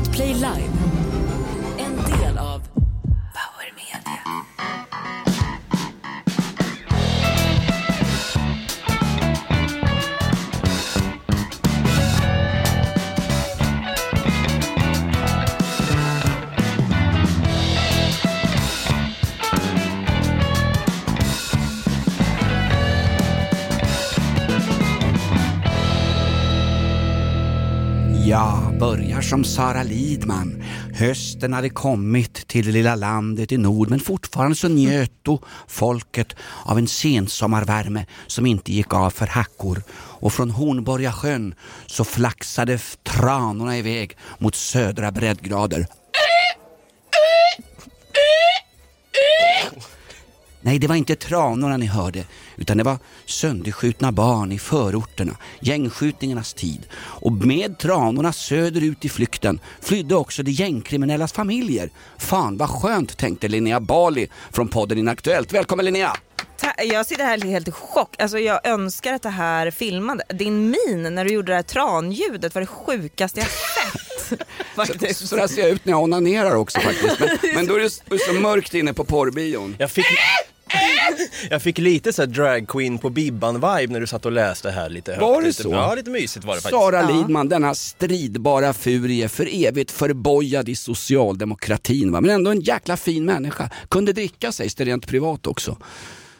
Podplay Live. Som Sara Lidman. Hösten hade kommit till det lilla landet i nord men fortfarande så njöt då folket av en sensommarvärme som inte gick av för hackor och från Hornborga sjön så flaxade tranorna iväg mot södra breddgrader. Nej, det var inte tranorna ni hörde, utan det var sönderskjutna barn i förorterna, gängskjutningarnas tid. Och med tranorna söderut i flykten flydde också de gängkriminellas familjer. Fan vad skönt, tänkte Linnea Bali från podden Inaktuellt. Välkommen Linnea! Jag sitter här helt i chock. Alltså jag önskar att det här filmade. Din min när du gjorde det här tranljudet var det sjukaste jag sett. Faktiskt. Så där ser jag ut när jag onanerar också faktiskt. Men, men då är det så- så mörkt inne på porrbion. Jag fick, jag fick lite så här drag queen på Bibban-vibe när du satt och läste här lite högt. Var det lite, så? Ja, lite mysigt var det faktiskt. Sara Ja. Lidman, denna stridbara furie, för evigt förbojad i socialdemokratin. Va? Men ändå en jäkla fin människa. Kunde dricka sägs det rent privat också.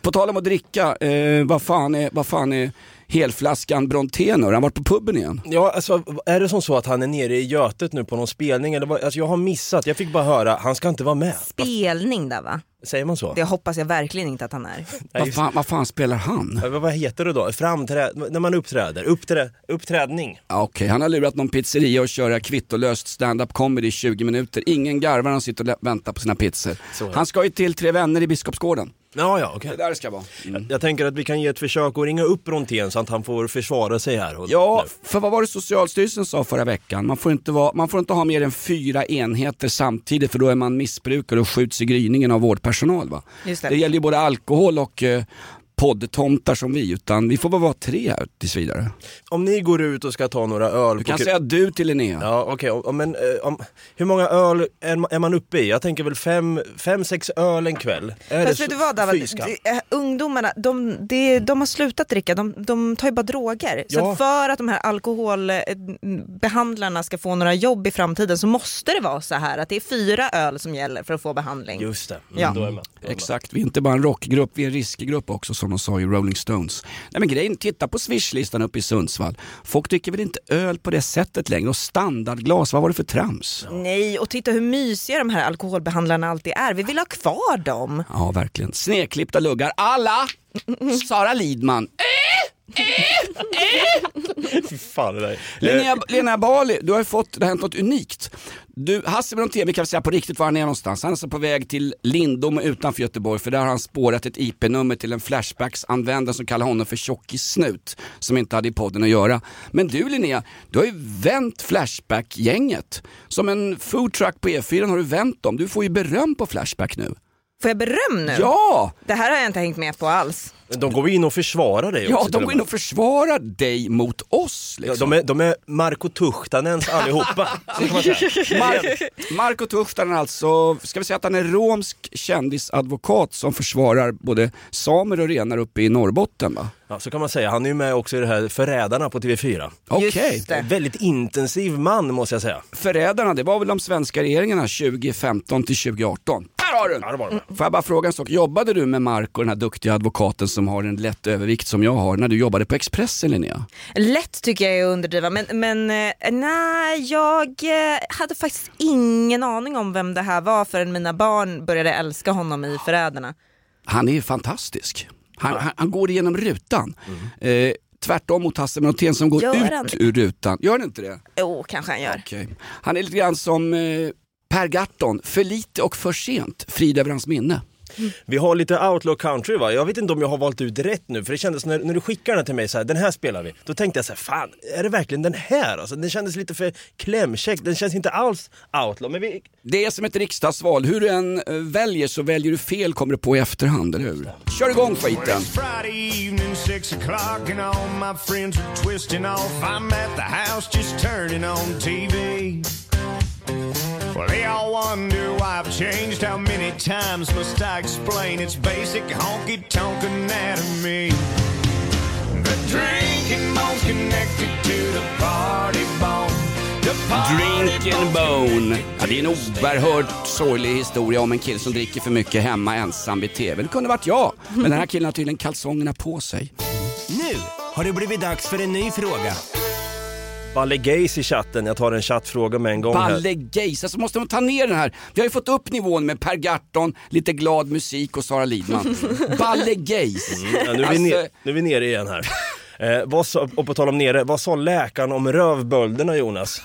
På tal om att dricka, eh, vad, fan är, vad fan är helflaskan Brontén Har han varit på puben igen? Ja, alltså är det som så att han är nere i Götet nu på någon spelning eller vad? Alltså jag har missat, jag fick bara höra, han ska inte vara med. Spelning där va? Säger man så? Det hoppas jag verkligen inte att han är. Nej, Vad fan, vad fan spelar han? Ja, Vad vad heter det då? Framträ... När man uppträder? Uppträ... Uppträdning? Ja, Okej, han har lurat någon pizzeria och köra kvittolöst stand-up comedy i 20 minuter. Ingen garvar när han sitter och väntar på sina pizzor. Så. Han ska ju till Tre Vänner i Biskopsgården. Ja, ja, okej. Det där ska vara. Mm. Jag tänker att vi kan ge ett försök att ringa upp Brontén så att han får försvara sig här. Och, Ja, nu. för vad var det Socialstyrelsen sa förra veckan? Man får, inte vara, man får inte ha mer än fyra enheter samtidigt för då är man missbrukare och skjuts i gryningen av vårdpersonal. Va? Det. det gäller ju både alkohol och eh, poddtomtar som vi, utan vi får bara vara tre här tills vidare. Om ni går ut och ska ta några öl Du kan säga du till Linnea. Ja okej, om- men eh, om, hur många öl är, är man uppe i? Jag tänker väl fem, fem sex öl en kväll? Är Fast det vet så- du vad? Det- eh, ungdomarna de, de, de har slutat dricka, de, de tar ju bara droger. Så Ja. att för att de här alkoholbehandlarna ska få några jobb i framtiden så måste det vara så här att det är fyra öl som gäller för att få behandling. Just det, mm, Ja. då är med. Exakt, vi är inte bara en rockgrupp, vi är en riskgrupp också som de sa i Rolling Stones. Nej men grejen, titta på swishlistan uppe i Sundsvall. Folk dricker väl inte öl på det sättet längre och standardglas, vad var det för trams? Nej, och titta hur mysiga de här alkoholbehandlarna alltid är. Vi vill ha kvar dem. Ja, verkligen. Sneklippta luggar. Alla! Sara Lidman. Fy fan det där. Eh, Linnea, Linnea Bali, du har ju fått, det har hänt något unikt. Du, Hasse Brontén, vi kan väl säga på riktigt var han är någonstans. Han är alltså på väg till Lindom utanför Göteborg för där har han spårat ett IP-nummer till en Flashbacks-användare som kallar honom för Tjockis-snut som inte hade i podden att göra. Men du Linnea, du har ju vänt Flashback-gänget. Som en foodtruck på E4 har du vänt dem. Du får ju beröm på Flashback nu. Får jag beröm nu? Ja! Det här har jag inte hängt med på alls. De går in och försvarar dig Ja, också. de går in och försvarar dig mot oss. Ja, Liksom. de, är, de är Marko Tuhtanens allihopa. Så kan man säga. Mar- Marko Tuhtanen alltså, ska vi säga att han är romsk kändisadvokat som försvarar både samer och renar uppe i Norrbotten va? Ja, så kan man säga. Han är ju med också i det här Förrädarna på TV4. Okej. En väldigt intensiv man måste jag säga. Förrädarna, det var väl de svenska regeringarna 2015 till 2018. Där har du den! Ja, det var det. Får jag bara fråga en sak, jobbade du med Marko, den här duktiga advokaten som har en lätt övervikt som jag har, när du jobbade på Expressen Linnea? Lätt tycker jag är att underdriva men, men eh, nej, jag eh, hade faktiskt ingen aning om vem det här var förrän mina barn började älska honom i Förrädarna. Han är fantastisk. Han, han, han går igenom rutan. Eh, tvärtom mot Hasse Brontén som går Gör ut ur rutan. Gör han inte det? Jo, kanske han gör. Okej. Han är lite grann som eh, Per Gahrton, för lite och för sent, frid över hans minne. Vi har lite outlaw country va? Jag vet inte om jag har valt ut rätt nu för det kändes när, när du skickade den till mig så här, den här spelar vi. Då tänkte jag så här, fan är det verkligen den här? Alltså, den kändes lite för klämkäck, den känns inte alls outlaw. Men vi, Det är som ett riksdagsval, hur du än eh, väljer så väljer du fel kommer du på i efterhand, eller hur? Kör igång skiten! Friday Well, they all wonder why I've changed. How many times must I explain? It's basic honky tonk anatomy. The drinking bone's connected to the party bone. The party Drink and bone. Ja, det är en oerhört sorglig historia om en kille som dricker för mycket hemma ensam vid TV. Det kunde varit jag, men den här killen har tydligen kalsongerna på sig. Nu har det blivit dags för en ny fråga. Balle Gays i chatten, jag tar en chattfråga med en gång. Balle Gays, alltså måste man ta ner den här. Vi har ju fått upp nivån med Per Gahrton, lite glad musik och Sara Lidman. Balle Gays. Ja, nu, är Alltså- ner, nu är vi nere igen här. Eh, vad sa, och på tal om nere, vad sa läkaren om rövbölderna Jonas?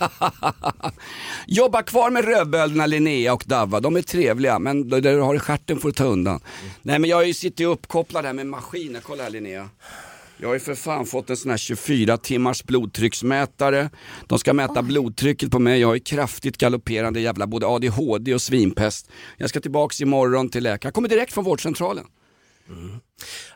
Jobba kvar med rövbölderna Linnea och Davva, de är trevliga men det du har i stjärten får du ta undan. Nej men jag har ju uppkopplad här med maskiner, kolla här Linnea. Jag har ju för fan fått en sån här 24 timmars blodtrycksmätare. De ska mäta blodtrycket på mig, jag har ju kraftigt galopperande jävla både ADHD och svinpest. Jag ska tillbaks imorgon till läkaren, jag kommer direkt från vårdcentralen.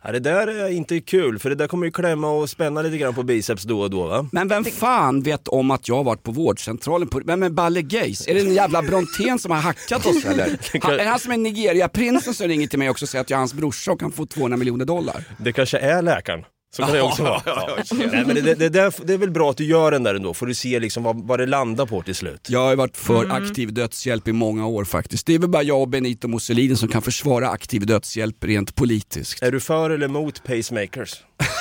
Ja, det där är inte kul, för det där kommer ju klämma och spänna lite grann på biceps då och då va? Men vem fan vet om att jag har varit på vårdcentralen? På, vem är Balle Gays? Är det en jävla Brontén som har hackat oss eller? Han, är det han som är Nigeria-prinsen som ringer till mig också och säger att jag är hans brorsa och kan få 200 miljoner dollar? Det kanske är läkaren. Så kan det också vara. Ja. Nej, men det, det, det, där, det är väl bra att du gör den där ändå, får du se liksom vad, vad det landar på till slut. Jag har ju varit för Mm. aktiv dödshjälp i många år faktiskt. Det är väl bara jag och Benito Mussolini som kan försvara aktiv dödshjälp rent politiskt. Är du för eller emot pacemakers?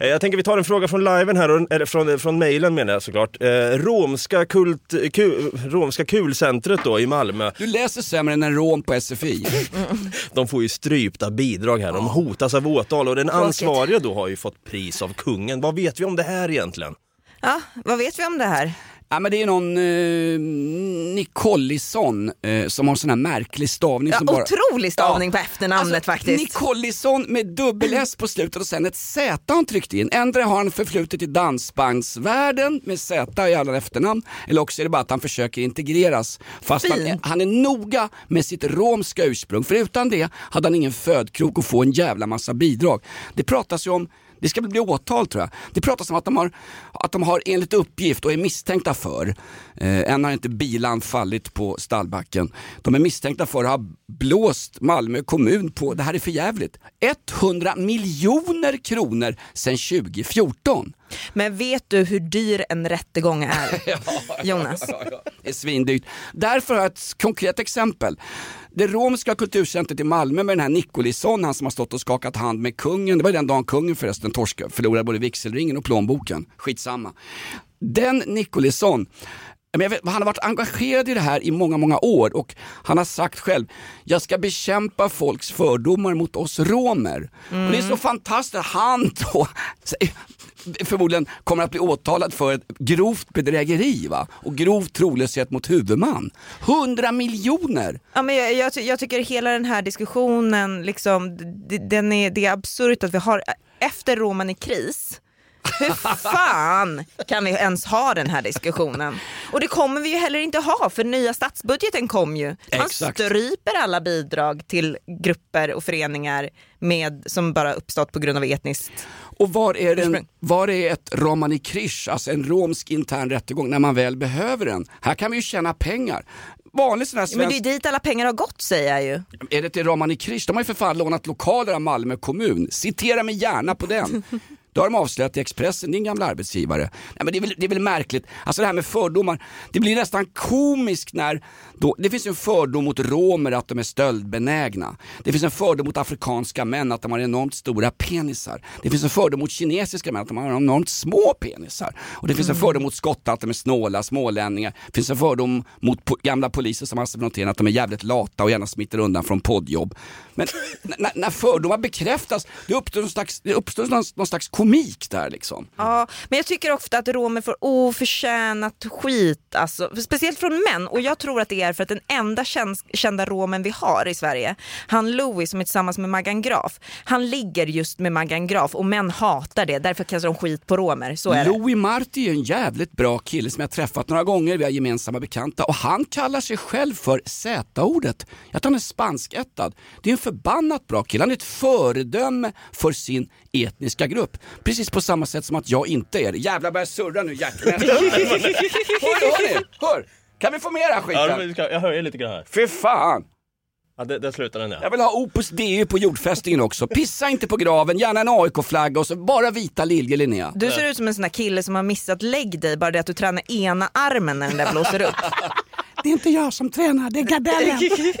Eh, jag tänker vi tar en fråga från liven här, eller från, från mejlen menar jag såklart. Eh, romska, kult, ku, romska kulcentret då i Malmö, Du läser sämre än en rom på SFI. de får ju strypta bidrag här. De hotas av åtal och den Tråkigt. ansvariga då har ju fått pris av kungen. Vad vet vi om det här egentligen? Ja, vad vet vi om det här? Ja men det är någon eh, Nicollisson eh, som har en sån här märklig stavning Ja, som bara... otrolig stavning på efternamnet Alltså, faktiskt. Nicollisson med dubbel S på slutet och sen ett Z han tryckt in. Ändra har han förflutet i dansbandsvärlden med Z i alla efternamn. Eller också är det bara att han försöker integreras. Fast han är, han är noga med sitt romska ursprung. För utan det hade han ingen födkrok och få en jävla massa bidrag. Det pratas ju om det ska bli åtal tror jag. Det pratas om att de har, att de har enligt uppgift och är misstänkta för, eh, än har inte bilan fallit på stallbacken, de är misstänkta för att ha blåst Malmö kommun på, det här är för jävligt 100 miljoner kronor sedan 2014. Men vet du hur dyr en rättegång är? Jonas? Det är svindyrt. Därför har jag ett konkret exempel. Det romska kulturcentret i Malmö med den här Nicolisson, han som har stått och skakat hand med kungen. Det var den dagen kungen förresten torskade, förlorade både vigselringen och plånboken. Skitsamma. Den Nicolisson, men vet, han har varit engagerad i det här i många, många år och han har sagt själv, jag ska bekämpa folks fördomar mot oss romer. Och det är så fantastiskt att han då förmodligen kommer att bli åtalad för ett grovt bedrägeri va? och grov trolöshet mot huvudman. 100 miljoner! Ja, men jag, jag, jag tycker hela den här diskussionen, liksom, den är, det är absurt att vi har, efter roman i kris, hur fan kan vi ens ha den här diskussionen? Och det kommer vi ju heller inte ha för nya statsbudgeten kom ju. Man Exakt. stryper alla bidrag till grupper och föreningar med, som bara uppstått på grund av etniskt Och var är, Ursprung. var är ett romani krish, alltså en romsk intern rättegång när man väl behöver den? Här kan vi ju tjäna pengar. Vanlig sån här Men det svensk... är dit alla pengar har gått säger jag ju. Är det till Romani Krish? De har ju för fan lånat lokaler av Malmö kommun. Citera mig gärna på den. Det har de avslöjat i Expressen, din gamla arbetsgivare. Nej, men det, är väl, det är väl märkligt, alltså det här med fördomar, det blir nästan komiskt när, då, det finns en fördom mot romer att de är stöldbenägna. Det finns en fördom mot afrikanska män att de har enormt stora penisar. Det finns en fördom mot kinesiska män att de har enormt små penisar. Och det finns en fördom mot skottar att de är snåla, smålänningar. Det finns en fördom mot po- gamla poliser som Brontén att de är jävligt lata och gärna smiter undan från poddjobb. Men när, när fördomar bekräftas, det uppstår någon slags, det uppstår någon, någon slags komik där liksom. Ja, men jag tycker ofta att romer får oförtjänat skit, alltså, speciellt från män. Och jag tror att det är för att den enda kända romen vi har i Sverige, han Louis som är tillsammans med Maggan Graf, han ligger just med Maggan Graf och män hatar det, därför kastar de skit på romer. Så är det. Louis Marti är en jävligt bra kille som jag träffat några gånger, vi har gemensamma bekanta och han kallar sig själv för Z-ordet. Att han är spanskättad. Det är en förbannat bra kille, han är ett föredöme för sin etniska grupp. Precis på samma sätt som att jag inte är det. Jävlar börjar surra nu hjärtmätaren. hör, hör ni? Hör! Kan vi få med den här Ja, skiten? ska- jag höjer lite grann här. Fy fan! Ja, där, där slutar den ja. Jag vill ha Opus Dei på jordfästningen också. Pissa inte på graven, gärna en AIK-flagga och så bara vita liljor Linnea. Du ser ut som en sån här kille som har missat lägg dig, bara det att du tränar ena armen när den där blåser upp. Det är inte jag som tränar, det är Gardellen.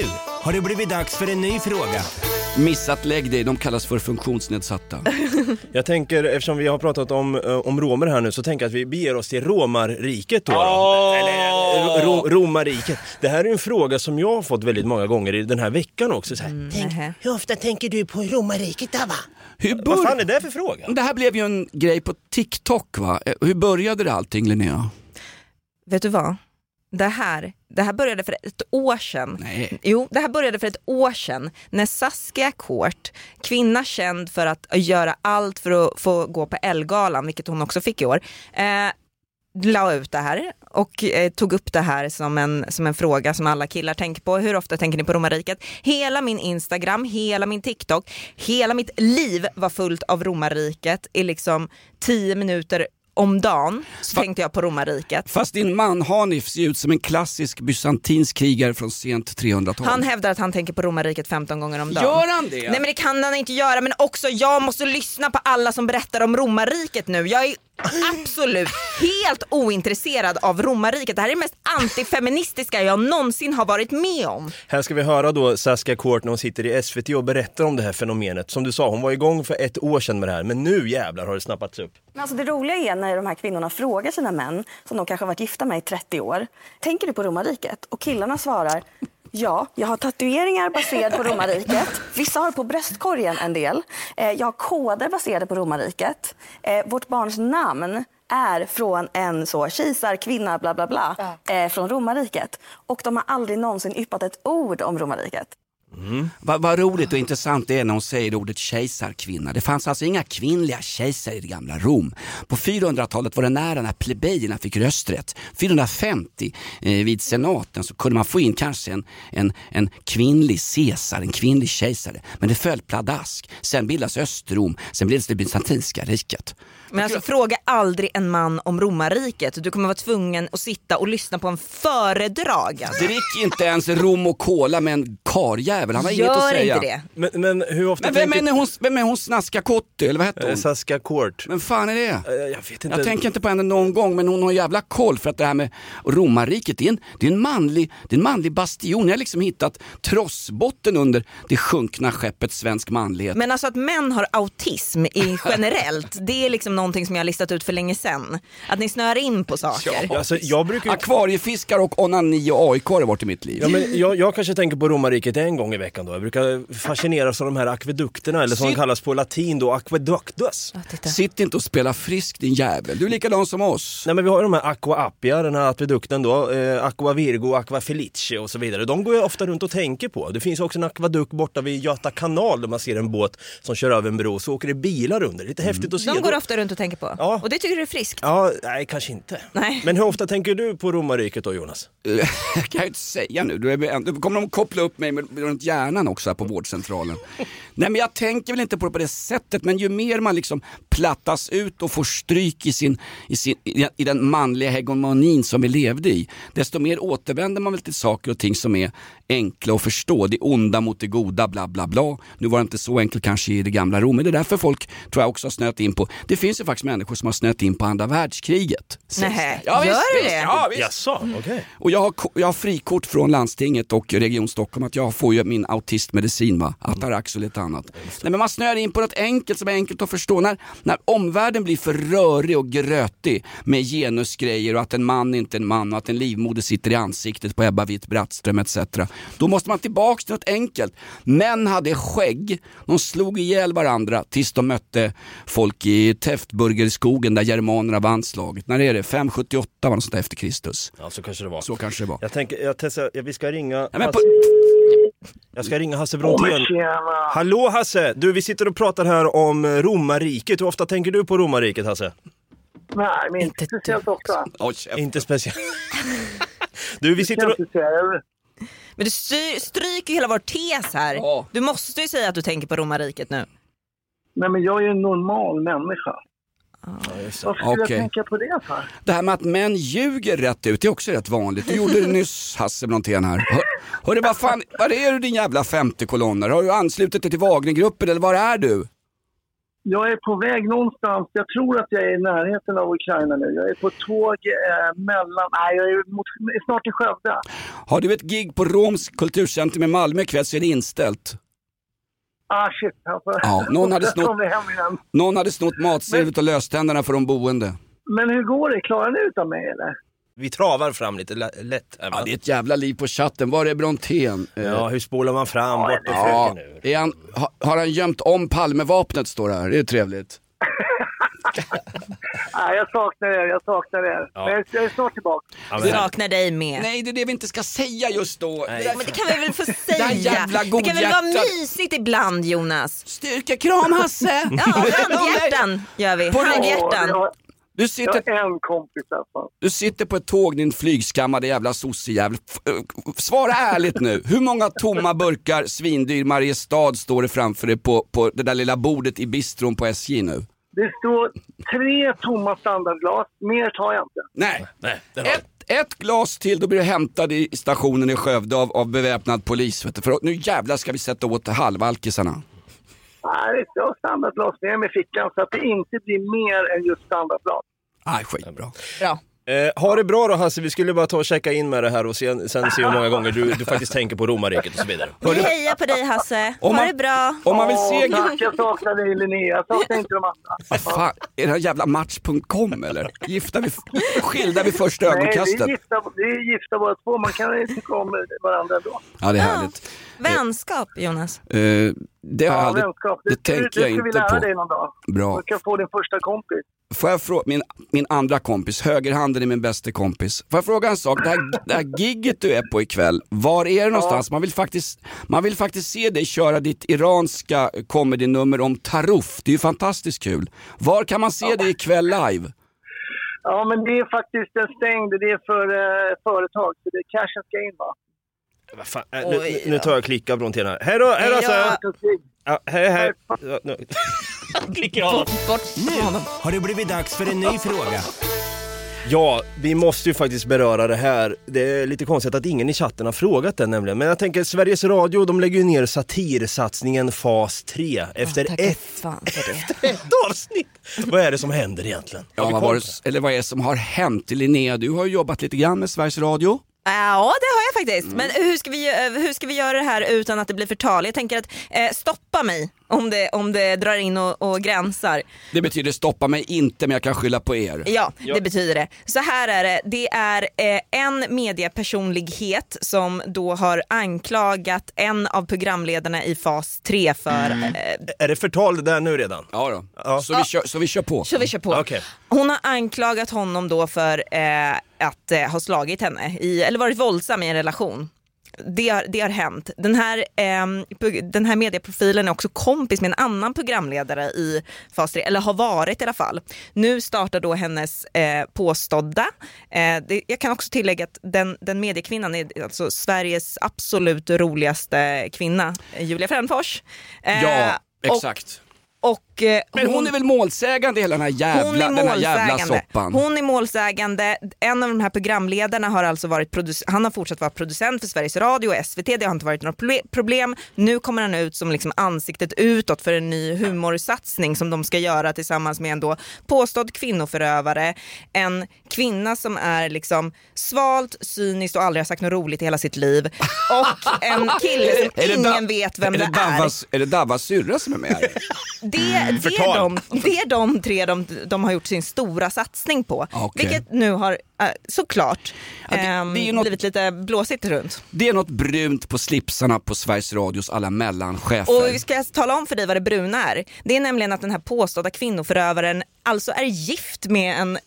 Nu har det blivit dags för en ny fråga. Missat lägg dig, de kallas för funktionsnedsatta. Jag tänker, eftersom vi har pratat om, eh, om romer här nu, så tänker jag att vi beger oss till romarriket då. då. Eller ro, romarriket. Det här är en fråga som jag har fått väldigt många gånger i den här veckan också. Så här, Nähä. Hur ofta tänker du på romarriket Abba? Hur Vad fan bör... är det för fråga? Det här blev ju en grej på TikTok va? Eh, Hur började det allting Linnea? Vet du vad? Det här, det här började för ett år sedan. Nej. Jo, det här började för ett år sedan när Saskia Kort, kvinna känd för att göra allt för att få gå på Ellegalan, vilket hon också fick i år, eh, la ut det här och eh, tog upp det här som en, som en fråga som alla killar tänker på. Hur ofta tänker ni på romarriket? Hela min Instagram, hela min TikTok, hela mitt liv var fullt av romarriket i liksom tio minuter om dagen så Fa- tänkte jag på romarriket. Fast din man Hanif ser ut som en klassisk bysantinsk krigare från sent 300-tal. Han hävdar att han tänker på romarriket 15 gånger om dagen. Gör han det? Nej men det kan han inte göra men också jag måste lyssna på alla som berättar om romarriket nu. Jag är absolut helt ointresserad av romarriket. Det här är det mest antifeministiska jag någonsin har varit med om. Här ska vi höra då Saskia Kort när hon sitter i SVT och berättar om det här fenomenet. Som du sa, hon var igång för ett år sedan med det här, men nu jävlar har det snappats upp. Men alltså det roliga är när de här kvinnorna frågar sina män, som de kanske har varit gifta med i 30 år, tänker du på romarriket? Och killarna svarar, ja, jag har tatueringar baserade på romarriket. Vissa har på bröstkorgen en del. Eh, jag har koder baserade på romarriket. Eh, vårt barns namn är från en så kejsarkvinna bla bla bla eh, från romarriket. Och de har aldrig någonsin yppat ett ord om romarriket. Vad vad roligt och intressant det är när hon säger ordet kejsarkvinna. Det fanns alltså inga kvinnliga kejsare i det gamla Rom. På 400-talet var det nära när plebejerna fick rösträtt. 450 eh, vid senaten så kunde man få in kanske en, en, en kvinnlig Caesar, en kvinnlig kejsare. Men det föll pladask. Sen bildas Östrom, sen bildas det bysantinska riket. Men alltså fråga aldrig en man om romarriket. Du kommer vara tvungen att sitta och lyssna på en föredrag. alltså. Drick inte ens rom och cola med en karjävel jävel, han har inget att Gör säga. inte det. Men, men hur ofta Men vem tänker... är hon, vem är hon Snaska Kotti, eller vad hette Eh, hon? Saskia Court. Vem fan är det? Eh, Jag vet inte. Jag tänker inte på henne någon gång men hon har jävla koll för att det här med romarriket det är en, det är en, manlig, det är en manlig bastion. Jag har liksom hittat trossbotten under det sjunkna skeppet svensk manlighet. Men alltså att män har autism i generellt, det är liksom någonting som jag har listat ut för länge sedan. Att ni snöar in på saker. Ja, Alltså, jag brukar ju... Akvariefiskar och onani och AIK har det varit i mitt liv. Ja, men jag, jag kanske tänker på romarriket en gång i veckan då. Jag brukar fascineras av de här akvedukterna, eller som de Sitt- kallas på latin då, aqueductus. Ja, titta. Sitt inte och spela frisk din jävel. Du är likadan som oss. Nej men vi har ju de här Aqua Appia, den här akvedukten då, eh, Aqua Virgo, Aqua Felice och så vidare. De går jag ofta runt och tänker på. Det finns också en akvadukt borta vid Göta kanal där man ser en båt som kör över en bro, så åker det bilar under. Lite häftigt att se. De går Då- ofta runt och tänker på. Ja. Och det tycker du är friskt. Ja, nej kanske inte. Nej. Men hur ofta tänker du på romarriket då Jonas? Jag kan ju inte säga nu, då, är kommer de koppla upp mig med, med hjärnan också här på vårdcentralen. Nej men jag tänker väl inte på det på det sättet, men ju mer man liksom plattas ut och får stryk i, sin, i, sin, i, den manliga hegemonin som vi levde i, desto mer återvänder man väl till saker och ting som är enkla att förstå. Det onda mot det goda, bla bla bla. Nu var det inte så enkelt kanske i det gamla Rom, men det är därför folk tror jag också har snöat in på, det finns ju faktiskt människor som har snöat in på andra världskriget. Nähä, Ja, visst, gör det visst, det? Ja, visst. Jaså, okej. Och jag har, jag har frikort från landstinget och Region Stockholm att jag får ju min autistmedicin va, Atarax och lite annat. Nej men man snöar in på något enkelt som är enkelt att förstå. När, när omvärlden blir för rörig och grötig med genusgrejer och att en man inte är en man och att en livmoder sitter i ansiktet på Ebba Witt-Brattström etc. Då måste man tillbaks till något enkelt. Män hade skägg, de slog ihjäl varandra tills de mötte folk i Täftburgerskogen där germanerna vann slaget. När är det? 578 var något sånt där efter Kristus. Ja, så kanske det var. Så kanske det var. Jag tänker, jag testar, ja, vi ska ringa... Hasse, på, jag ska ringa Hasse Brontén. Hallå Hasse! Du, vi sitter och pratar här om eh, romarriket. Hur ofta tänker du på romarriket Hasse? Nej, men Inte speciellt ofta. oj, käften. Inte speciellt. Du, vi sitter och... Men du styr, stryker ju hela vår tes här. Ja. Du måste ju säga att du tänker på romarriket nu. Nej, men jag är ju en normal människa. Varför skulle Okej. jag tänka på det för? Det här med att män ljuger rätt ut, det är också rätt vanligt. Du gjorde det nyss Hasse Brontén här. Hör, hörru, vad fan, var är du din jävla femte kolonner? Har du anslutit dig till Wagnergruppen eller var är du? Jag är på väg någonstans. Jag tror att jag är i närheten av Ukraina nu. Jag är på tåg eh, mellan... Nej, jag är mot, snart i Skövde. Har du ett gig på Roms kulturcentrum i Malmö ikväll så är det inställt. Ah, shit. Alltså. Ja, någon hade snott-. Någon hade snott matsilvret och löständerna för de boende. Men hur går det? Klarar ni utav mig eller? Vi travar fram lite lä- lätt här? Ja, det är ett jävla liv på chatten. Var är Brontén? Eh, Ja, hur spolar man fram bort ja, fröken nu? är han, ha, har han gömt om Palmevapnet står det här. Det är trevligt. Nej, jag saknar er. Jag saknar er. Ja. Men jag, jag är snart tillbaka. Ja, men- Saknar dig med. Nej, det är det vi inte ska säga just då. Nej. Det där- Men det kan vi väl få säga? jävla Det kan väl vara mysigt ibland Jonas? Styrkekram Hasse! Ja, handhjärtan gör vi. På- Handhjärtan. Jag, Du jag sitter, har en kompis alltså. du sitter på ett tåg din flygskammade jävla sossejävel. Eh, Svara ärligt nu, hur många tomma burkar svindyr Mariestad står det framför dig på, på det där lilla bordet i bistron på SJ nu? Det står tre tomma standardglas. Mer tar jag inte. Nej, Nej, det har... ett, ett glas till då blir du hämtad i stationen i Skövde av, av beväpnad polis. Vet du. För nu jävlar ska vi sätta åt halvalkisarna. Nej, jag har standardglas med mig i fickan så att det inte blir mer än just standardglas. Nej, skitbra. Bra. Eh, ha det bra då Hasse, vi skulle bara ta och checka in med det här och se, sen se hur många gånger du, du faktiskt tänker på romarriket och så vidare. Vi hejar på dig Hasse. Om Ha man- det bra. Om man vill Åh, se... tack, jag saknar dig Linnea. Jag saknar inte de andra. Vad fan, är det här jävla match.com eller? Gifta vid, skilda vid första Nej, vi ögonkastet? är, gifta, vi är gifta båda två. Man kan tycka om varandra ändå. Ja, det är härligt. Vänskap Jonas. Eh, det har jag Ja, aldrig, vänskap. det Det, tänker det, jag ska vi inte lära på. dig någon dag. Bra. Du kan få din första kompis. Får jag fråga, min, min andra kompis, högerhanden är min bästa kompis. Får jag fråga en sak? Det här, det här gigget du är på ikväll, var är det någonstans? Man, vill faktiskt, man vill faktiskt se dig köra ditt iranska comedynummer om Taruf. Det är ju fantastiskt kul. Var kan man se dig ikväll live? Ja, men det är faktiskt en stängd. Det är för eh, företag. Så det, cashen ska in va? Vad fan, eh, nu, nu tar jag och klickar Brontén här. Hej då, hej då. Hasse! Ja, hej hej! Ja, nu. Klickar av. Bort honom. Har det blivit dags för en ny fråga? Ja, vi måste ju faktiskt beröra det här. Det är lite konstigt att ingen i chatten har frågat det nämligen. Men jag tänker Sveriges Radio, de lägger ju ner satirsatsningen Fas 3 efter Tacka ett, fan för det. ett avsnitt. Vad är det som händer egentligen? Ja, vad, var på det, eller vad är det som har hänt? Linnea, du har ju jobbat lite grann med Sveriges Radio. Ja det har jag faktiskt. Men hur ska, vi, hur ska vi göra det här utan att det blir förtal? Jag tänker att eh, stoppa mig om det, om det drar in och, och gränsar. Det betyder stoppa mig inte men jag kan skylla på er. Ja, det betyder det. Så här är det. Det är eh, en mediepersonlighet som då har anklagat en av programledarna i fas 3 för... Eh, Är det förtal det där nu redan? Ja då. Ja. Så, vi kör, så vi kör på. så vi kör på. Okej. Hon har anklagat honom då för eh, att eh, ha slagit henne, i, eller varit våldsam i en relation. Det har, det har hänt. Den här, pu- den här medieprofilen är också kompis med en annan programledare i fas 3, eller har varit i alla fall. Nu startar då hennes eh, påstådda, eh, det, jag kan också tillägga att den, den mediekvinnan är alltså Sveriges absolut roligaste kvinna, eh, Julia Fränfors. Eh, Ja, och- exakt. Och, eh, Men hon är väl målsägande i hela den här jävla, den här jävla soppan? Hon är målsägande. En av de här programledarna har alltså varit han har fortsatt vara producent för Sveriges Radio och SVT. Det har inte varit något problem. Nu kommer han ut som liksom ansiktet utåt för en ny humorsatsning som de ska göra tillsammans med en då påstådd kvinnoförövare. En kvinna som är liksom svalt, cyniskt och aldrig har sagt något roligt i hela sitt liv. Och en kille som det ingen vet vem är det, det är. Davas, är det Davas syrra som är med här? Det, det, är de, det är de tre de, de har gjort sin stora satsning på. Okej. Vilket nu har äh, såklart Ja, det- ehm, det är något- blivit lite blåsigt runt. Det är något brunt på slipsarna på Sveriges Radios alla mellanchefer. Och vi ska tala om för dig vad det bruna är. Det är nämligen att den här påstådda kvinnoförövaren alltså är gift med en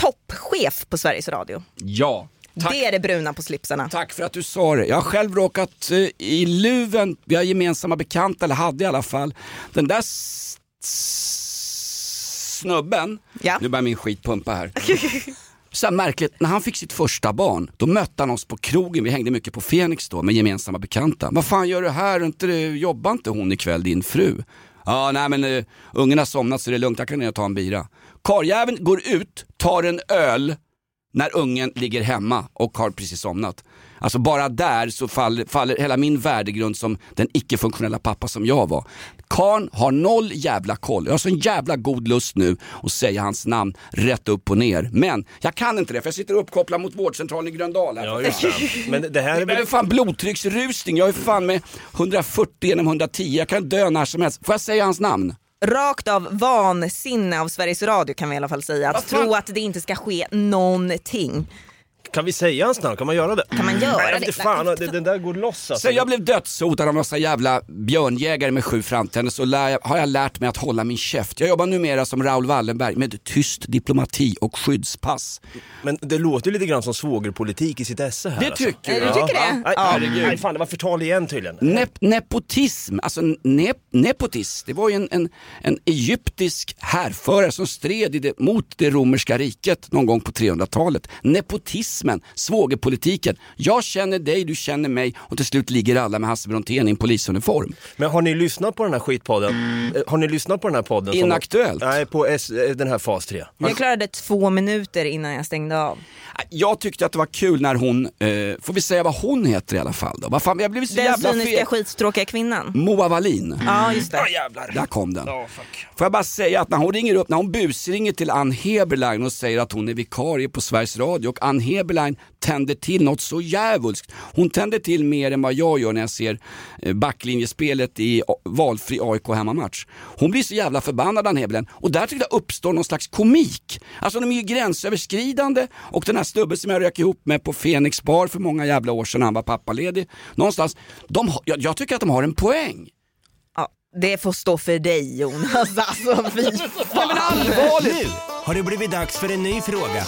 toppchef på Sveriges Radio. Ja. Tack, Det är det bruna på slipsarna. tack för att du sa det. Jag har själv råkat eh, i luven, vi har gemensamma bekanta, eller hade i alla fall. Den där snubben, Ja. nu börjar min skit pumpa här. Så här märkligt, när han fick sitt första barn, då mötte han oss på krogen, vi hängde mycket på Fenix då med gemensamma bekanta. Vad fan gör du här? Inte, jobbar inte hon ikväll, din fru? Ja, nej men uh, ungen har somnat så det är lugnt, jag kan ner och ta en bira. Karljäveln går ut, tar en öl när ungen ligger hemma och har precis somnat. Alltså bara där så faller, faller hela min värdegrund som den icke-funktionella pappa som jag var. Karn har noll jävla koll. Jag har sån jävla god lust nu att säga hans namn rätt upp och ner. Men jag kan inte det för jag sitter uppkopplad mot vårdcentralen i Gröndal. här. Ja, just det. Men det här är Jag är fan blodtrycksrusning, jag är fan med 140 genom 110, jag kan dö när som helst. Får jag säga hans namn? Rakt av vansinne av Sveriges Radio kan vi i alla fall säga. Att tro att det inte ska ske någonting. Kan vi säga hans namn? Kan man göra det? Kan man göra Nej, det? fan, det, den där går loss alltså. Sen jag blev dödshotad av massa jävla björnjägare med sju framtänder så lär har jag lärt mig att hålla min käft. Jag jobbar numera som Raoul Wallenberg med tyst diplomati och skyddspass. Men det låter ju lite grann som svågerpolitik i sitt esse här. Det alltså. tycker jag. Du tycker det? Nej, Ja. herregud. Nej fan, det var förtal igen tydligen. Nep nepotism, alltså nep nepotis, det var ju en, en, en egyptisk härförare som stred i det, mot det romerska riket någon gång på 300-talet. Nepotismen, svågerpolitiken. Jag känner dig, du känner mig och till slut ligger alla med Hasse Brontén i en polisuniform. Men har ni lyssnat på den här skitpodden? Eh, Har ni lyssnat på den här podden? som- Inaktuellt. Nej, på S, eh, den här fas 3. Jag klarade två minuter innan jag stängde av. Jag tyckte att det var kul när hon, eh, får vi säga vad hon heter i alla fall då? Vad fan, jag blivit så Den jävla cyniska fel. skittråkiga kvinnan. Moa Wallin. Ja just det. Där kom den. Ja, fuck. Får jag bara säga att när hon ringer upp, när hon busringer till Ann Heberlein och säger att hon är vikarie på Sveriges Radio och Ann Heberlein tänder till något så djävulskt. Hon tänder till mer än vad jag gör när jag ser eh, backlinjespelet i valfri AIK hemmamatch. Hon blir så jävla förbannad Ann Heberlein och där tycker jag uppstår någon slags komik. Alltså de är ju gränsöverskridande och den här snubben som jag rök ihop med på Fenix bar för många jävla år sedan han var pappaledig. Någonstans, de, jag, jag tycker att de har en poäng. Ja, det får stå för dig Jonas. Alltså fy Nej men allvarligt! Nu har det blivit dags för en ny fråga.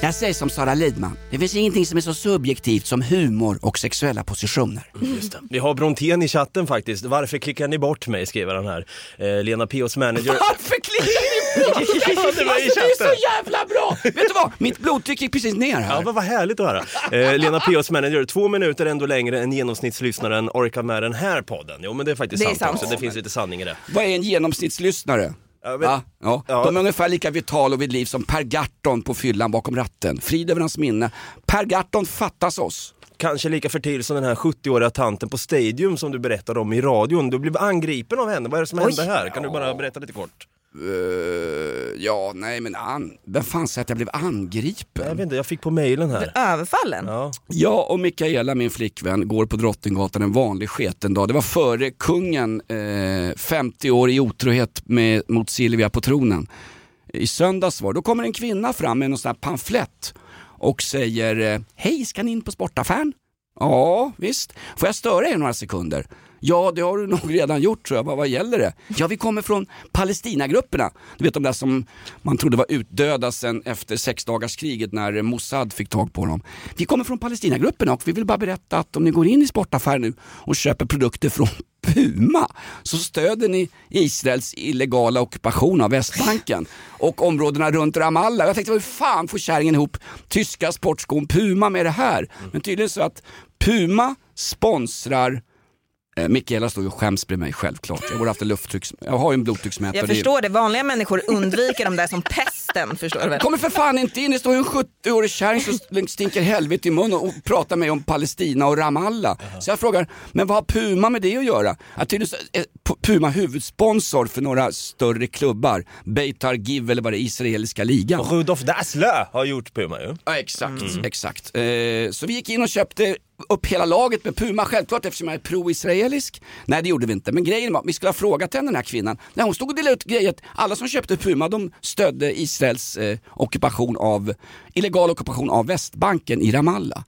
Jag säger som Sara Lidman, det finns ingenting som är så subjektivt som humor och sexuella positioner. Just det. Vi har Brontén i chatten faktiskt. Varför klickar ni bort mig? skriver han här. Eh, Lena Pios manager. Varför klickar ni bort mig? Ja, Alltså, det är så jävla bra! Vet du vad? Mitt blodtryck gick precis ner Ja, här. men vad härligt att höra. Eh, Lena Pios manager, två minuter ändå längre än genomsnittslyssnaren orkar med den här podden. Jo men det är faktiskt Det är sant, sant. också, det finns lite sanning i det. Vad är en genomsnittslyssnare? Men- Ja, ja. De är ungefär lika vitala och vid liv som Per Gahrton på fyllan bakom ratten. Frid över hans minne. Per Gahrton fattas oss. Kanske lika fertil som den här 70-åriga tanten på Stadium som du berättade om i radion. Du blev angripen av henne. Vad är det som hände här? Kan du bara berätta lite kort? Eh, ja, nej men an... vem fan säger att jag blev angripen? Jag vet inte, jag fick på mailen här. Överfallen? Ja. Jag och Mikaela, min flickvän, går på Drottninggatan en vanlig sketen dag. Det var före kungen, eh, 50 år i otrohet med, mot Silvia på tronen. I söndags var. Då kommer en kvinna fram med en sån här pamflett och säger eh, Hej, ska ni in på sportaffären? Ja, visst. Får jag störa er några sekunder? Ja, det har du nog redan gjort tror jag. Vad, vad gäller det? Ja, vi kommer från Palestinagrupperna. Du vet de där som man trodde var utdöda sen efter sexdagarskriget när Mossad fick tag på dem. Vi kommer från Palestinagrupperna och vi vill bara berätta att om ni går in i sportaffären nu och köper produkter från Puma så stöder ni Israels illegala ockupation av Västbanken och områdena runt Ramallah. Jag tänkte hur fan får kärringen ihop tyska sportskon Puma med det här? Men tydligen så att Puma sponsrar Eh, Mikaela står ju och skäms bredvid mig självklart. Jag borde haft en lufttrycks... Jag har ju en blodtrycksmätare. Jag förstår det, vanliga människor undviker de där som pesten. Förstår du väl? kommer för fan inte in, det står ju en 70-årig kärring som stinker helvete i munnen och pratar med mig om Palestina och Ramallah. Så jag frågar, men vad har Puma med det att göra? Att tydligen är P- Puma huvudsponsor för några större klubbar. Beitar Giv eller vad det är, israeliska ligan. Rudolf Dassler har gjort Puma ju. Ja exakt, exakt. Eh, så vi gick in och köpte upp hela laget med Puma, självklart eftersom jag är pro-israelisk. Nej det gjorde vi inte, men grejen var, vi skulle ha frågat henne den här kvinnan. När hon stod och delade ut grejer, att alla som köpte Puma de stödde Israels eh, ockupation av, illegal ockupation av Västbanken i Ramallah.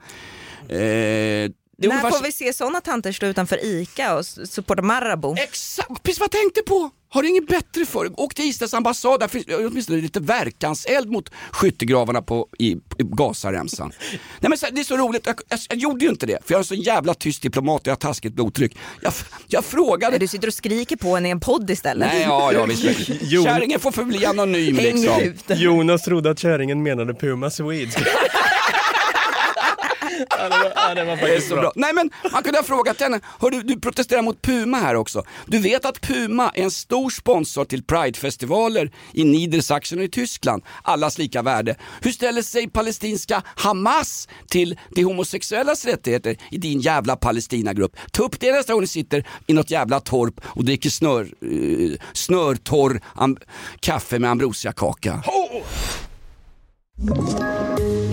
Eh, när ungefär får vi se sådana tanter stå utanför ICA och supporta Marabou? Exakt, precis vad jag tänkte på. Har du inget bättre för dig? Åk till Israels ambassad, där finns åtminstone lite verkanseld mot skyttegravarna på, i, i Gazaremsan. Nej men så, det är så roligt, jag, jag, jag gjorde ju inte det för jag är en så jävla tyst diplomat och jag har taskigt blodtryck. Jag, jag frågade... Du sitter och skriker på henne i en podd istället. Nej, ja, ja visst. Kärringen får förbli anonym liksom. Jonas trodde att kärringen menade Puma Swedes. ja, det var, ja, det var faktiskt bra. bra. Nej men man kunde ha frågat henne, Hör du, du protesterar mot Puma här också. Du vet att Puma är en stor sponsor till Pridefestivaler i Niedersachsen och i Tyskland. Allas lika värde. Hur ställer sig palestinska Hamas till de homosexuellas rättigheter i din jävla Palestinagrupp? Ta upp det nästa gång ni sitter i något jävla torp och dricker snör, eh, snörtorr kaffe med ambrosiakaka.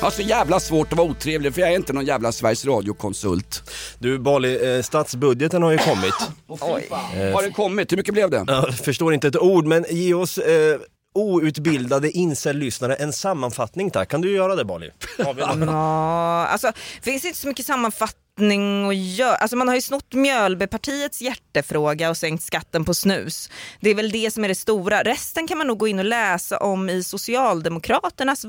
Jag har så jävla svårt att vara otrevlig för jag är inte någon jävla Sveriges Radio-konsult. Du Bali, eh, statsbudgeten har ju kommit. Har den kommit? Hur mycket blev det? Ja, förstår inte ett ord, men ge oss eh, outbildade incel-lyssnare en sammanfattning tack. Kan du göra det Bali? Ja, alltså finns inte så mycket sammanfattning att göra. Alltså man har ju snott Mjölbypartiets hjärtefråga och sänkt skatten på snus. Det är väl det som är det stora. Resten kan man nog gå in och läsa om i Socialdemokraternas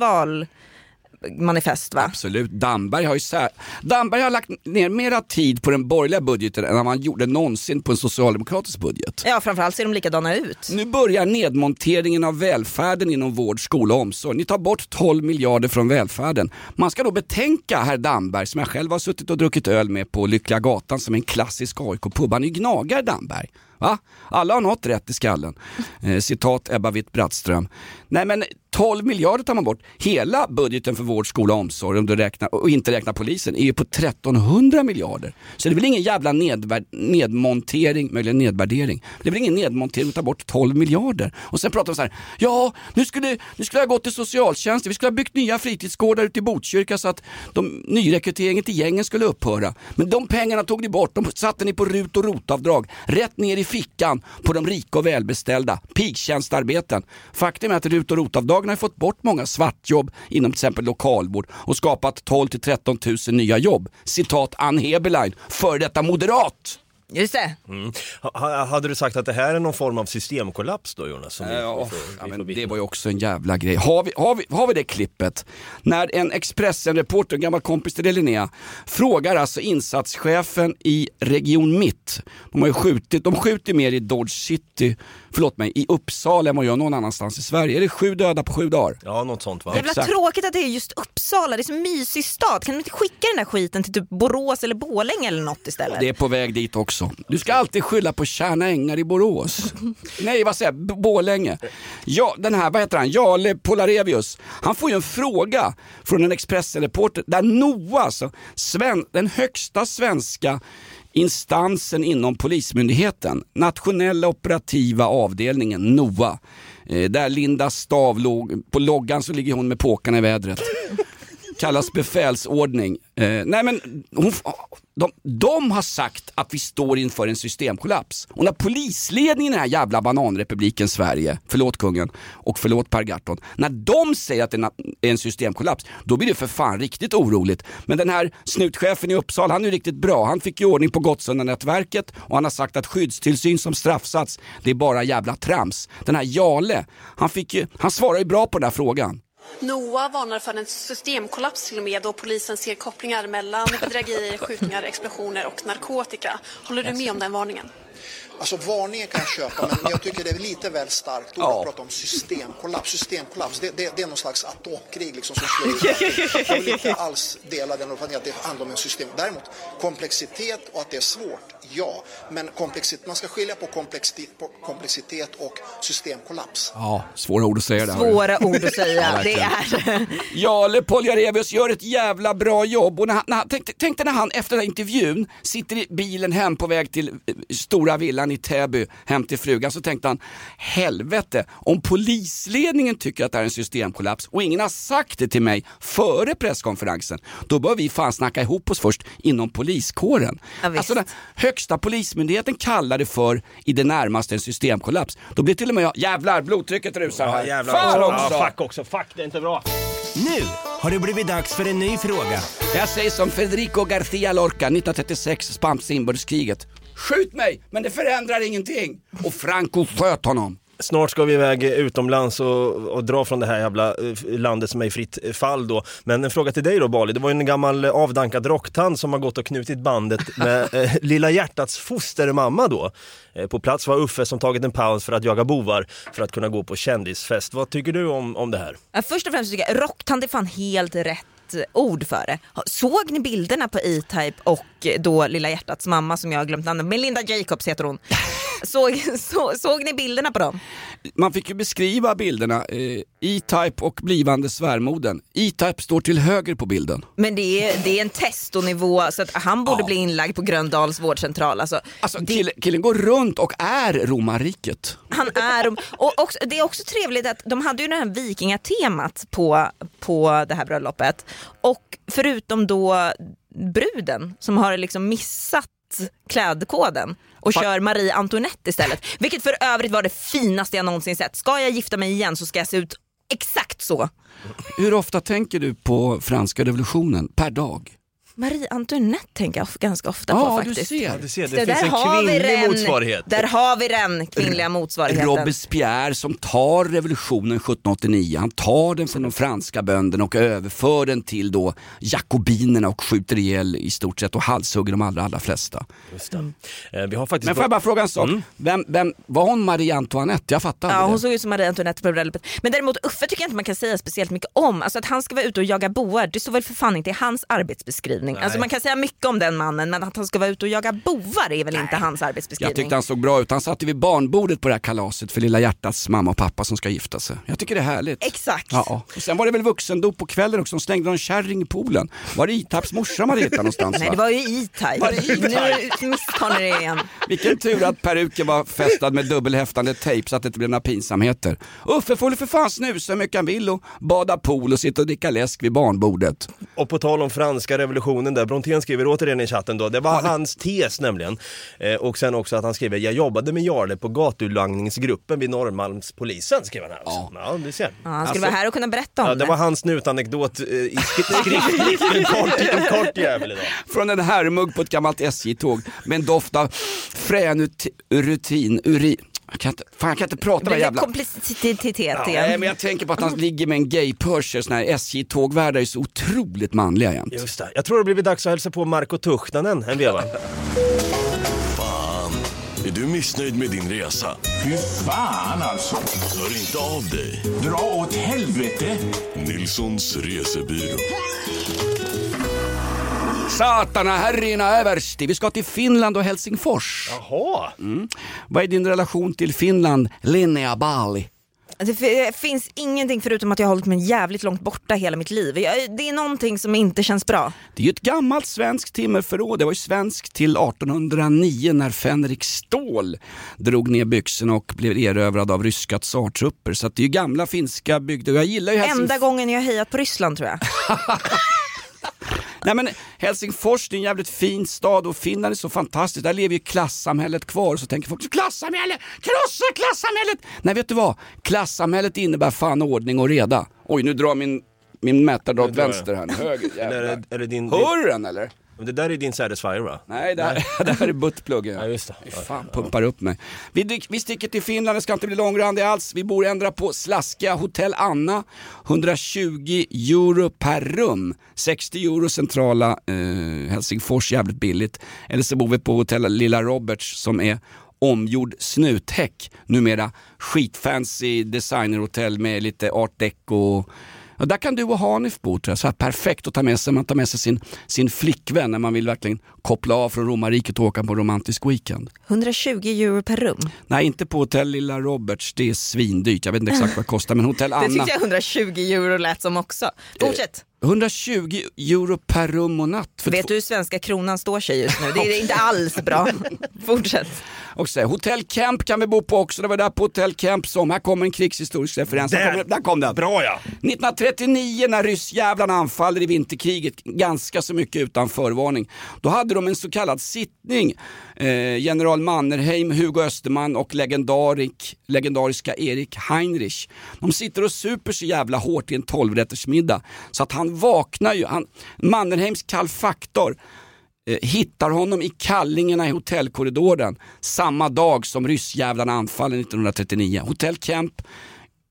valmanifest va? Absolut. Damberg har ju sär... Damberg har lagt ner mera tid på den borgerliga budgeten än man gjorde någonsin på en socialdemokratisk budget. Ja framförallt ser de likadana ut. Nu börjar nedmonteringen av välfärden inom vård, skola och omsorg. Ni tar bort 12 miljarder från välfärden. Man ska då betänka herr Damberg, som jag själv har suttit och druckit öl med på Lyckliga Gatan som en klassisk AIK-pub. Han är ju gnagare Damberg. Va? Alla har något rätt i skallen. Eh, citat Ebba Witt-Brattström. Nej men 12 miljarder tar man bort. Hela budgeten för vård, skola och omsorg, om du räknar, och inte räknar polisen, är ju på 1300 miljarder. Så det är väl ingen jävla nedvär, nedmontering, möjligen nedvärdering. Det är väl ingen nedmontering att ta bort 12 miljarder. Och sen pratar de så här, ja nu skulle, nu skulle jag gått till socialtjänsten, vi skulle ha byggt nya fritidsgårdar ute i Botkyrka så att de, nyrekryteringen till gängen skulle upphöra. Men de pengarna tog ni bort, de satte ni på RUT och ROT-avdrag, rätt ner i fickan på de rika och välbeställda, pigtjänstarbeten. Faktum är att RUT och ROT-avdragen har fått bort många svartjobb inom till exempel lokalvård och skapat 12 till 13 000 nya jobb. Citat Ann Heberlein, före detta moderat. Just det. Mm. Ha, hade du sagt att det här är någon form av systemkollaps då Jonas? Som vi- Ja, vi får- ja, men det var ju också en jävla grej. Har vi, har vi, har vi det klippet? När en Expressen-reporter, en gammal kompis till Linnea, frågar alltså insatschefen i Region Mitt. De har ju skjutit, de skjuter mer i Dodge City, förlåt mig, i Uppsala än vad gör någon annanstans i Sverige. Är det sju döda på sju dagar? Ja, något sånt va? Jävla tråkigt att det är just Uppsala, det är så mysig stad. Kan de inte skicka den där skiten till typ Borås eller Borlänge eller något istället? Det är på väg dit också. Du ska alltid skylla på Tjärna Ängar i Borås. Nej, vad säger jag? Borlänge. Ja, den här, vad heter han? Jale Polarevius. Han får ju en fråga från en Expressen-reporter där NOA, alltså sven, den högsta svenska instansen inom Polismyndigheten, nationella operativa avdelningen, NOA. Eh, där Linda Stav låg, på loggan så ligger hon med påkarna i vädret kallas befälsordning. Eh, nej men hon, de, de har sagt att vi står inför en systemkollaps. Och när polisledningen i den här jävla bananrepubliken Sverige, förlåt kungen och förlåt Per Gahrton, när de säger att det är en systemkollaps, då blir det för fan riktigt oroligt. Men den här snutchefen i Uppsala, han är ju riktigt bra. Han fick ju ordning på Gottsunda-nätverket och han har sagt att skyddstillsyn som straffsats, det är bara jävla trams. Den här Jale, han, fick ju, han svarar ju bra på den här frågan. NOA varnar för en systemkollaps till och med då polisen ser kopplingar mellan bedrägerier, skjutningar, explosioner och narkotika. Håller du med om den varningen? Alltså varningen kan jag köpa, men jag tycker det är lite väl starkt ord att prata om systemkollaps. Systemkollaps, det, det, det är någon slags atomkrig liksom som slår ut. Jag vill inte alls dela den uppfattningen att det handlar om en system. Däremot komplexitet och att det är svårt, ja. Men komplexitet, man ska skilja på komplexitet, på komplexitet och systemkollaps. Ja, svåra ord att säga där. Svåra ord att säga, Ja, det är Jale Poljarevius gör ett jävla bra jobb och när han, när han, tänk, tänk dig när han efter den här intervjun sitter i bilen hem på väg till eh, stora villan i Täby hem till frugan så tänkte han helvete om polisledningen tycker att det här är en systemkollaps och ingen har sagt det till mig före presskonferensen då bör vi fan snacka ihop oss först inom poliskåren. alltså den högsta polismyndigheten kallar det för i det närmaste en systemkollaps. Då blir till och med jag, jävlar blodtrycket rusar här. Ja, jävlar Fan också. också! Ja, fuck också. Fuck, det är inte bra. Nu har det blivit dags för en ny fråga. Jag säger som Federico García Lorca 1936, spanska inbördeskriget. Skjut mig, men det förändrar ingenting. Och Franco sköt honom. Snart ska vi iväg utomlands och, och dra från det här jävla eh, landet som är i fritt fall då. Men en fråga till dig då Bali, det var ju en gammal avdankad rocktant som har gått och knutit bandet med eh, Lilla Hjärtats fostermamma då. Eh, på plats var Uffe som tagit en paus för att jaga bovar för att kunna gå på kändisfest. Vad tycker du om, om det här? Ja, Först och främst tycker jag rocktant är fan helt rätt ord för det. Såg ni bilderna på E-Type och då Lilla Hjärtats mamma som jag har glömt namnet Melinda Jacobs heter hon. Såg, så, såg ni bilderna på dem? Man fick ju beskriva bilderna, eh, E-Type och blivande svärmoden. E-Type står till höger på bilden. Men det är, det är en testonivå så att han borde bli inlagd på Gröndals vårdcentral. Alltså, Alltså killen, killen går runt och är romarriket. Han är, och också, det är också trevligt att de hade ju det här vikingatemat på, på det här bröllopet. Och förutom då bruden som har liksom missat klädkoden och kör Marie Antoinette istället. Vilket för övrigt var det finaste jag någonsin sett. Ska jag gifta mig igen så ska jag se ut exakt så. Hur ofta tänker du på franska revolutionen per dag? Marie Antoinette tänker jag ganska ofta Ja, på du faktiskt. ser. Ja, du ser, det Så finns där en har vi kvinnlig motsvarighet. Där har vi den kvinnliga motsvarigheten. Robespierre som tar revolutionen 1789, han tar den från de franska bönderna och överför den till då jakobinerna och skjuter ihjäl i stort sett och halshugger de allra, allra flesta. Just det. Eh, vi har faktiskt Men får jag bara fråga en sak? Vem, vem, var hon Marie Antoinette? Jag fattar Ja, hon det. såg ut som Marie Antoinette på bröllopet. Men däremot Uffe tycker jag inte man kan säga speciellt mycket om. Alltså att han ska vara ute och jaga boar, det står väl för fan inte i hans arbetsbeskrivning. Nej. Alltså man kan säga mycket om den mannen men att han ska vara ute och jaga boar är väl inte hans Jag arbetsbeskrivning. tyckte han såg bra ut. Han satt ju vid barnbordet på det här kalaset för Lilla Hjärtats mamma och pappa som ska gifta sig. Jag tycker det är härligt. Exakt. Ja, och sen var det väl vuxendop på kvällen också. De slängde någon kärring i poolen. Var det Itaps morsa man hittade någonstans? Nej va? det var ju E-Type. Var det E-Type? Nu misstar ni det igen. Vilken tur att peruken var fästad med dubbelhäftande tejp så att det inte blev några pinsamheter. Uffe får för fan snusa hur mycket han vill och bada pool och sitta och dricka läsk vid barnbordet. Och på tal om franska revolutionen definitionen där. Brontén skriver återigen i chatten då, det var hans tes nämligen. Eh, och sen också att han skriver, jag jobbade med Jarle på gatulangningsgruppen vid Norrmalmspolisen, skriver han här också. Ja, du ser. Ja, han skulle vara här och kunna berätta om Ja, det var hans snutanekdot eh, i skri- skriftligt, en kort, en kort jävel idag. Från en herrmugg på ett gammalt SJ-tåg med en doft av frän ut- rutin, urin. Jag kan inte, fan jag kan inte prata med jävla... komplicitet igen? nej, men jag tänker på att han ligger med en gay-pusher, såna här SJ-tågvärdar är så otroligt manliga jämt. Just det. Jag tror det blivit dags att hälsa på Marco Tuchnanen en veva. Fan, är du missnöjd med din resa? Fy fan alltså. Hör inte av dig. Dra åt helvete. Nilssons resebyrå. Satana herrina översti, vi ska till Finland och Helsingfors. Jaha. Mm. Vad är din relation till Finland, Linnea Bali? Det finns ingenting förutom att jag har hållit mig jävligt långt borta hela mitt liv. Jag, det är någonting som inte känns bra. Det är ju ett gammalt svenskt timmerförråd. Det var ju svenskt till 1809 när Fänrik Stål drog ner byxorna och blev erövrad av ryska tsartrupper. Så att det är ju gamla finska bygder. Jag gillar ju Helsingfors. Enda gången jag hejat på Ryssland tror jag. Nej men Helsingfors det är en jävligt fin stad och Finland är så fantastiskt. Där lever ju klassamhället kvar. Så tänker folk, klassamhälle, krossa klassamhället! Nej vet du vad? Klassamhället innebär fan ordning och reda. Oj nu drar min, min mätare drar åt Nu vänster här. Höger, Eller är jävlar. det, är det din... Hör du den eller? Men Det där är din Satisfyer va? Nej, det här, det här är buttpluggen. Ja, just det. Fy Fan, pumpar upp mig. Vi, vi sticker till Finland, det ska inte bli långrandigt alls. Vi bor ändra på slaskiga Hotell Anna. 120 euro per rum. 60 euro centrala eh, Helsingfors, jävligt billigt. Eller så bor vi på Hotell Lilla Roberts som är omgjord snuthäck. Numera skitfancy designerhotell med lite art deco. Ja, där kan du och Hanif bo tror jag. Så här perfekt att ta med sig. Man tar med sig sin, sin flickvän när man vill verkligen koppla av från romarriket och åka på en romantisk weekend. 120 euro per rum. Nej, inte på hotell Lilla Roberts. Det är svindyrt. Jag vet inte exakt vad det kostar. Men hotell Det Anna. tyckte jag 120 euro lät som också. Fortsätt. 120 euro per rum och natt. Vet du hur svenska kronan står sig just nu? Det är inte alls bra. Fortsätt. Och så, Hotell Camp kan vi bo på också. Det var där på Hotell Camp som, här kommer en krigshistorisk referens. Där, Där. kommer, där kom den. Bra ja! 1939 när ryssjävlarna anfaller i vinterkriget, ganska så mycket utan förvarning, då hade de en så kallad sittning. Eh, general Mannerheim, Hugo Österman och legendarik, legendariska Erik Heinrich. De sitter och super så jävla hårt i en tolvrättersmiddag så att han vaknar ju. Han, Mannerheims kalfaktor eh, Eh, hittar honom i kallingarna i hotellkorridoren samma dag som ryssjävlarna anfaller 1939. Hotell Kemp,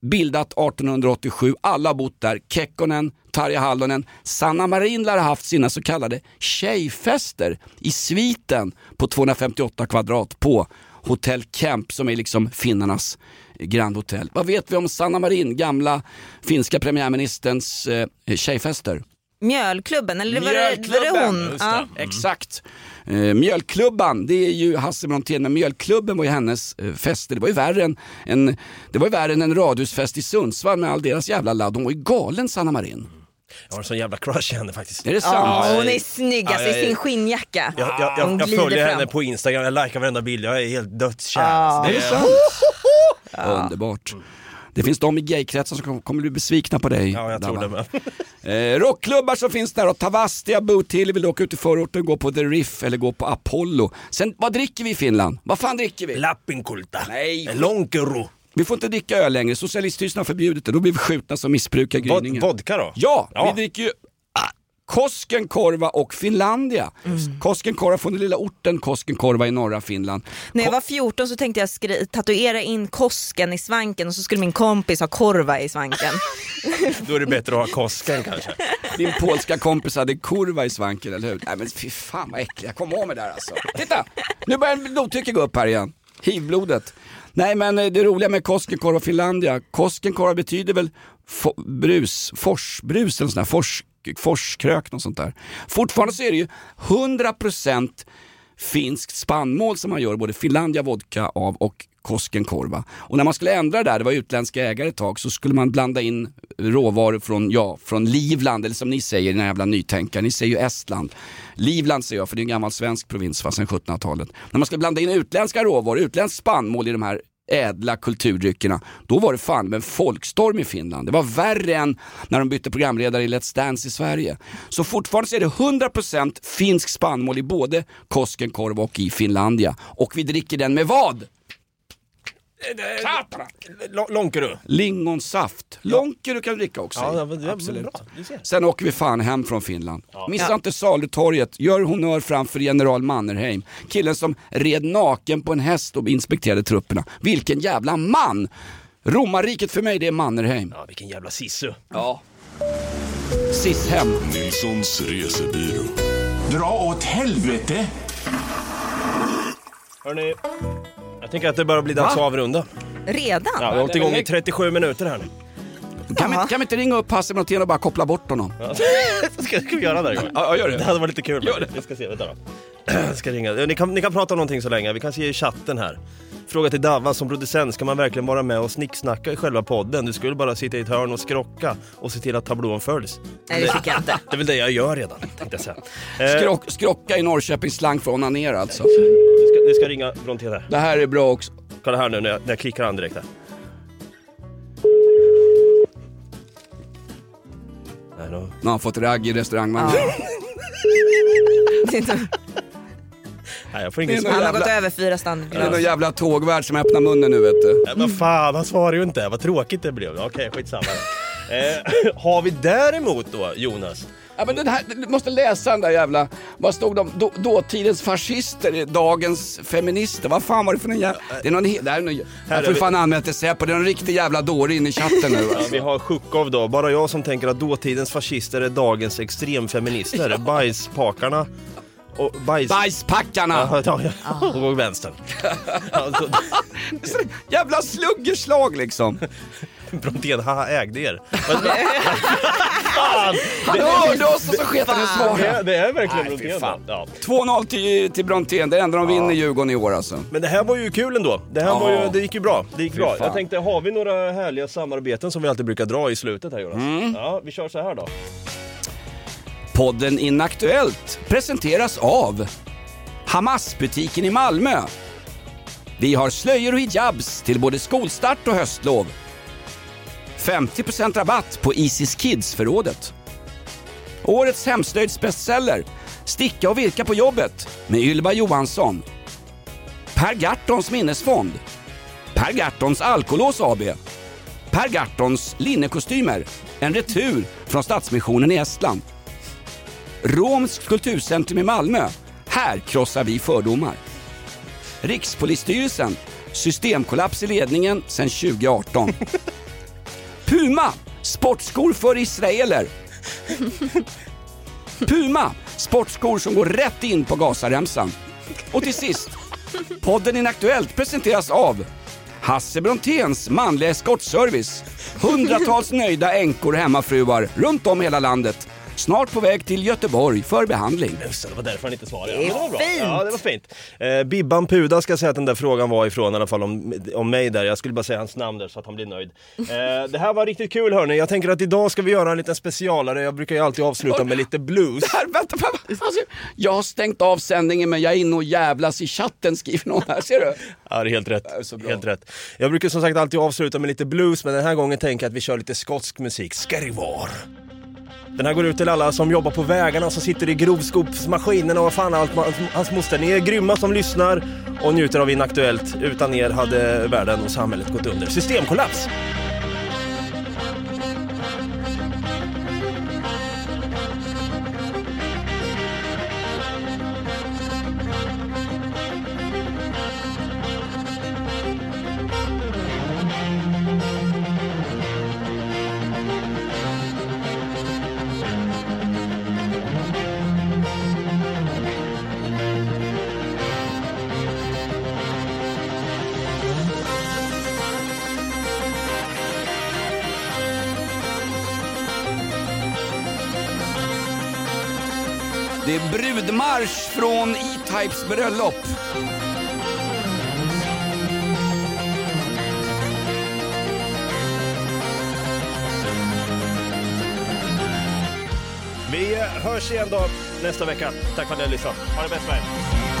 bildat 1887, alla har bott där. Kekkonen, Tarja Hallonen, Sanna Marin lär ha haft sina så kallade tjejfester i sviten på 258 kvadrat på Hotell Kemp som är liksom finnarnas eh, Grand Hotel. Vad vet vi om Sanna Marin, gamla finska premiärministerns eh, tjejfester? Mjölklubben, eller var det, var det hon? det. Ja. Exakt. Eh, mjölklubban, det är ju Hasse Brontén, men mjölklubben var ju hennes eh, fester. Det var ju värre än, en, det var ju värre än en radhusfest i Sundsvall med all deras jävla ladd. Hon var ju galen Sanna Marin. Jag har en sån jävla crush i henne faktiskt. Är det sant? Ja, hon är snygg alltså, Ja, i sin skinnjacka. Jag, jag, jag, jag följer fram. henne på Instagram, jag likar varenda bild, jag är helt dödskär. Ja. Alltså, Är det sant? Underbart. Det finns de i gaykretsar som kom- kommer bli besvikna på dig. Ja, jag tror Dabba. det Eh, med. rockklubbar som finns där och Tavastia, Boot Hill, vill du åka ut i förorten, gå på The Riff eller gå på Apollo. Sen, vad dricker vi i Finland? Vad fan dricker vi? Lappinkulta. Nej. Lonkero. Vi får inte dricka öl längre, Socialiststyrelsen har förbjudit det, då blir vi skjutna som missbrukar gryningen. vodka då? Ja, Ja. vi dricker ju Koskenkorva och Finlandia. Koskenkorva från den lilla orten Koskenkorva i norra Finland. När jag var 14 så tänkte jag skri- tatuera in kosken i svanken och så skulle min kompis ha korva i svanken. Då är det bättre att ha Kosken kanske. Din polska kompis hade kurva i svanken, eller hur? Nej men fy fan vad äcklig, jag kom av mig där alltså. Titta! Nu börjar blodtrycket gå upp här igen. Hivblodet. Nej men eh, det roliga med Koskenkorva och Finlandia, Koskenkorva betyder väl fo- brus, forsbrus eller sånt där, fors, forskrök och sånt där. Fortfarande så är det ju 100% finskt spannmål som man gör både Finlandia vodka av och Koskenkorva. Och när man skulle ändra det där, det var utländska ägare ett tag, så skulle man blanda in råvaror från, ja, från Livland, eller som ni säger, den jävla nytänkare, ni säger ju Estland. Livland säger jag, för det är en gammal svensk provins va, sedan 1700-talet. När man skulle blanda in utländska råvaror, utländskt spannmål i de här ädla kulturdryckerna, då var det fan med en folkstorm i Finland. Det var värre än när de bytte programledare i Let's Dance i Sverige. Så fortfarande så är det 100% finsk spannmål i både Koskenkorva och i Finlandia. Och vi dricker den med vad? L- Lånkerö. Lingonsaft. Lonkeru kan du dricka också. Ja, det det Absolut. Sen åker vi fan hem från Finland. Missa Ja. inte salutorget, gör honör framför general Mannerheim. Killen som red naken på en häst och inspekterade trupperna. Vilken jävla man! Romarriket för mig det är Mannerheim. Ja, vilken jävla sissu. Ja. Sishem. Nilssons resebyrå. Dra åt helvete! Hörni, jag tänker att det börjar bli dags att avrunda. Redan? Ja, vi har hållit igång i 37 minuter här nu. Kan vi, kan vi inte ringa upp Hasse Brontén och bara koppla bort honom? Ska, ska vi göra det? Johan? Ja, gör det. Det hade varit lite kul. Gör det. Vi ska se, vänta då. Jag ska ringa. Ni kan, ni kan prata om någonting så länge, vi kan se i chatten här. Fråga till Davva, som producent, ska man verkligen vara med och snicksnacka i själva podden? Du skulle bara sitta i ett hörn och skrocka och se till att tablån följs. Nej, det tycker jag inte. Det är väl det jag gör redan, tänkte jag säga. Eh, Skrock, skrocka i Norrköping slang för onanera alltså. Ni ska, ringa Brontén här. Det här är bra också. Kolla här nu när jag, när jag klickar an direkt här. Nej, då. Nu har han fått ragg i restaurangvagnen. Nej, jag får Det är ingen Han har gått över fyra Det är standardglas. någon jävla tågvärd som öppnar munnen nu vet du. Nej, men fan, han svarar ju inte. Vad tråkigt det blev. Okej, skitsamma. eh, har vi däremot då, Jonas? Ja, men den här, du måste läsa den där jävla, vad stod de, då, dåtidens fascister, dagens feminister, vad fan var det för någon jävla, det är någon, det här är någon, Här jag vi- fan anmält till Säpo, det är någon riktig jävla dåre inne i chatten nu Ja, vi har Sjukov då. Bara jag som tänker att dåtidens fascister är dagens extremfeminister. Bajspakarna. Och bajs... Bajspackarna! Ja, ja, ja. Och gå vänstern. Alltså, Jävla sluggerslag liksom. Brontén, haha, ägde er. Men- Fan! Han hörde oss och så sket han i Det, svaret. det är verkligen Nej, fy Brontén. fan. Ja. 2-0 till, till Brontén, det är det enda de vinner Djurgården i år alltså. Men det här var ju kul ändå. Det här Ja. var ju, det gick ju bra. Det gick bra. fan. Jag tänkte, har vi några härliga samarbeten som vi alltid brukar dra i slutet här Jonas? Mm. Ja, vi kör så här då. Podden Inaktuellt presenteras av Hamas-butiken i Malmö. Vi har slöjor och hijabs till både skolstart och höstlov. 50% rabatt på Isis Kids-förrådet. Årets hemslöjdsbestseller Sticka och virka på jobbet med Ylva Johansson. Per Gahrtons minnesfond. Per Gahrtons Alkolås AB. Per Gahrtons linnekostymer. En retur från Stadsmissionen i Estland. Romskt kulturcentrum i Malmö. Här krossar vi fördomar. Rikspolisstyrelsen. Systemkollaps i ledningen sedan 2018. Puma. Sportskor för israeler. Puma. Sportskor som går rätt in på Gazaremsan. Och till sist. Podden Inaktuellt presenteras av Hasse Bronténs manliga eskortservice. Hundratals nöjda änkor och hemmafruar runt om i hela landet. Snart på väg till Göteborg för behandling. Just det, det var därför han inte svarade. Det är var bra. fint. Ja, det var fint. Eh, Bibban Puda ska säga att den där frågan var ifrån i alla fall om, om mig där. Jag skulle bara säga hans namn där så att han blir nöjd. Eh, det här var riktigt kul hörni. Jag tänker att idag ska vi göra en liten specialare. Jag brukar ju alltid avsluta med lite blues. Här, vänta, vänta. Alltså, jag har stängt av sändningen men jag är inne och jävlas i chatten skriver någon här, ser du? Ja, det är helt rätt. är helt rätt. Jag brukar som sagt alltid avsluta med lite blues, men den här gången tänker jag att vi kör lite skotsk musik. Ska det vara? Den här går ut till alla som jobbar på vägarna, som sitter i grovskopsmaskinerna och vad fan allt, hans moster. Ni är grymma som lyssnar och njuter av Inaktuellt. Utan er hade världen och samhället gått under. Systemkollaps! Marsch från E-Types bröllop. Vi hörs igen då nästa vecka. Tack för att ni har lyssnat. Ha det bäst med er.